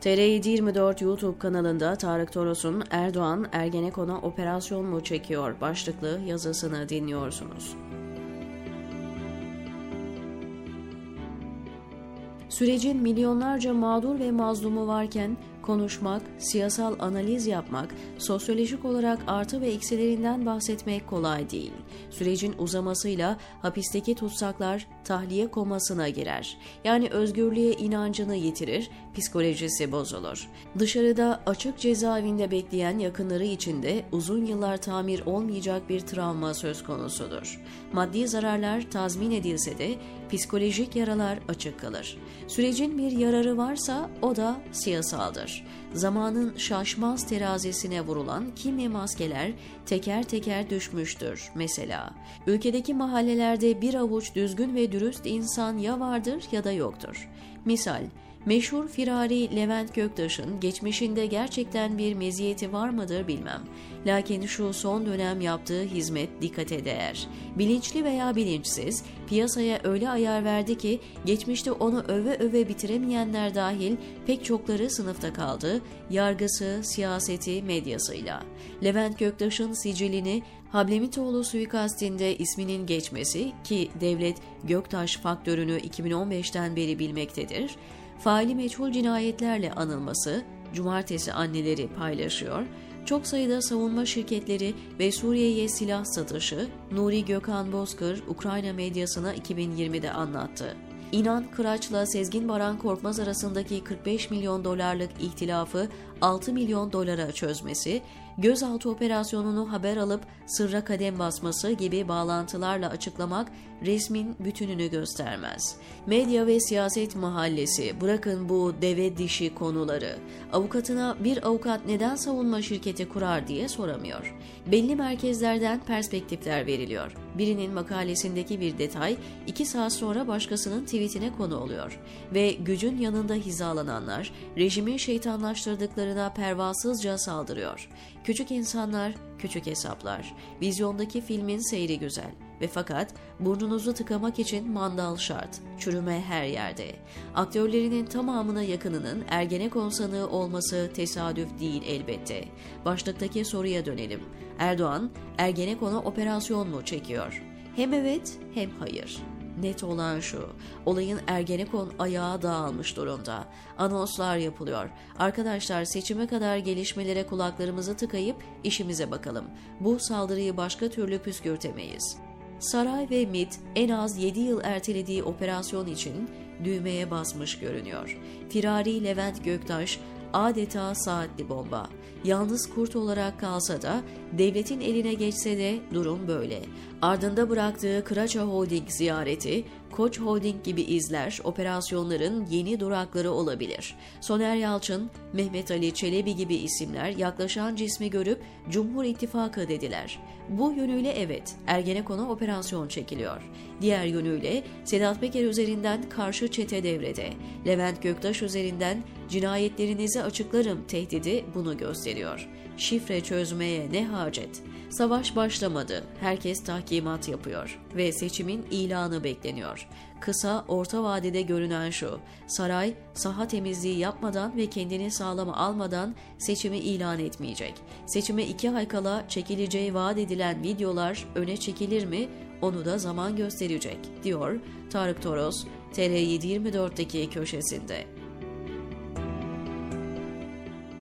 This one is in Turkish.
TR724 YouTube kanalında Tarık Toros'un Erdoğan Ergenekon'a operasyon mu çekiyor başlıklı yazısını dinliyorsunuz. Sürecin milyonlarca mağdur ve mazlumu varken konuşmak, siyasal analiz yapmak, sosyolojik olarak artı ve eksilerinden bahsetmek kolay değil. Sürecin uzamasıyla hapisteki tutsaklar tahliye komasına girer. Yani özgürlüğe inancını yitirir, psikolojisi bozulur. Dışarıda açık cezaevinde bekleyen yakınları için de uzun yıllar tamir olmayacak bir travma söz konusudur. Maddi zararlar tazmin edilse de psikolojik yaralar açık kalır. Sürecin bir yararı varsa o da siyasaldır. Zamanın şaşmaz terazisine vurulan kimi maskeler teker teker düşmüştür mesela. Ülkedeki mahallelerde bir avuç düzgün ve dürüst insan ya vardır ya da yoktur. Misal, Meşhur firari Levent Göktaş'ın geçmişinde gerçekten bir meziyeti var mıdır bilmem. Lakin şu son dönem yaptığı hizmet dikkate değer. Bilinçli veya bilinçsiz piyasaya öyle ayar verdi ki geçmişte onu öve öve bitiremeyenler dahil pek çokları sınıfta kaldı, yargısı, siyaseti, medyasıyla. Levent Göktaş'ın sicilini Hablemitoğlu suikastinde isminin geçmesi ki devlet Göktaş faktörünü 2015'ten beri bilmektedir, faili meçhul cinayetlerle anılması, cumartesi anneleri paylaşıyor, çok sayıda savunma şirketleri ve Suriye'ye silah satışı Nuri Gökhan Bozkır Ukrayna medyasına 2020'de anlattı. İnan Kıraç'la Sezgin Baran Korkmaz arasındaki 45 milyon dolarlık ihtilafı 6 milyon dolara çözmesi, gözaltı operasyonunu haber alıp sırra kadem basması gibi bağlantılarla açıklamak resmin bütününü göstermez. Medya ve siyaset mahallesi bırakın bu deve dişi konuları. Avukatına bir avukat neden savunma şirketi kurar diye soramıyor. Belli merkezlerden perspektifler veriliyor. Birinin makalesindeki bir detay iki saat sonra başkasının tweetine konu oluyor. Ve gücün yanında hizalananlar rejimi şeytanlaştırdıklarına pervasızca saldırıyor. Küçük insanlar, küçük hesaplar. Vizyondaki filmin seyri güzel ve fakat burnunuzu tıkamak için mandal şart. Çürüme her yerde. Aktörlerinin tamamına yakınının Ergenekon sanığı olması tesadüf değil elbette. Başlıktaki soruya dönelim. Erdoğan, Ergenekon'a operasyon mu çekiyor? Hem evet hem hayır. Net olan şu, olayın Ergenekon ayağı dağılmış durumda. Anonslar yapılıyor. Arkadaşlar seçime kadar gelişmelere kulaklarımızı tıkayıp işimize bakalım. Bu saldırıyı başka türlü püskürtemeyiz. Saray ve MIT en az 7 yıl ertelediği operasyon için düğmeye basmış görünüyor. Firari Levent Göktaş adeta saatli bomba. Yalnız kurt olarak kalsa da devletin eline geçse de durum böyle. Ardında bıraktığı Kıraça Holding ziyareti, Koç Holding gibi izler operasyonların yeni durakları olabilir. Soner Yalçın, Mehmet Ali Çelebi gibi isimler yaklaşan cismi görüp Cumhur İttifakı dediler. Bu yönüyle evet, Ergenekon'a operasyon çekiliyor. Diğer yönüyle Sedat Peker üzerinden karşı çete devrede. Levent Göktaş üzerinden cinayetlerinizi açıklarım tehdidi bunu gösteriyor. Şifre çözmeye ne hacet? Savaş başlamadı. Herkes tahkimat yapıyor ve seçimin ilanı bekleniyor. Kısa, orta vadede görünen şu. Saray saha temizliği yapmadan ve kendini sağlama almadan seçimi ilan etmeyecek. Seçime iki ay kala çekileceği vaat edilen videolar öne çekilir mi? Onu da zaman gösterecek, diyor Tarık Toros, TR724'deki köşesinde.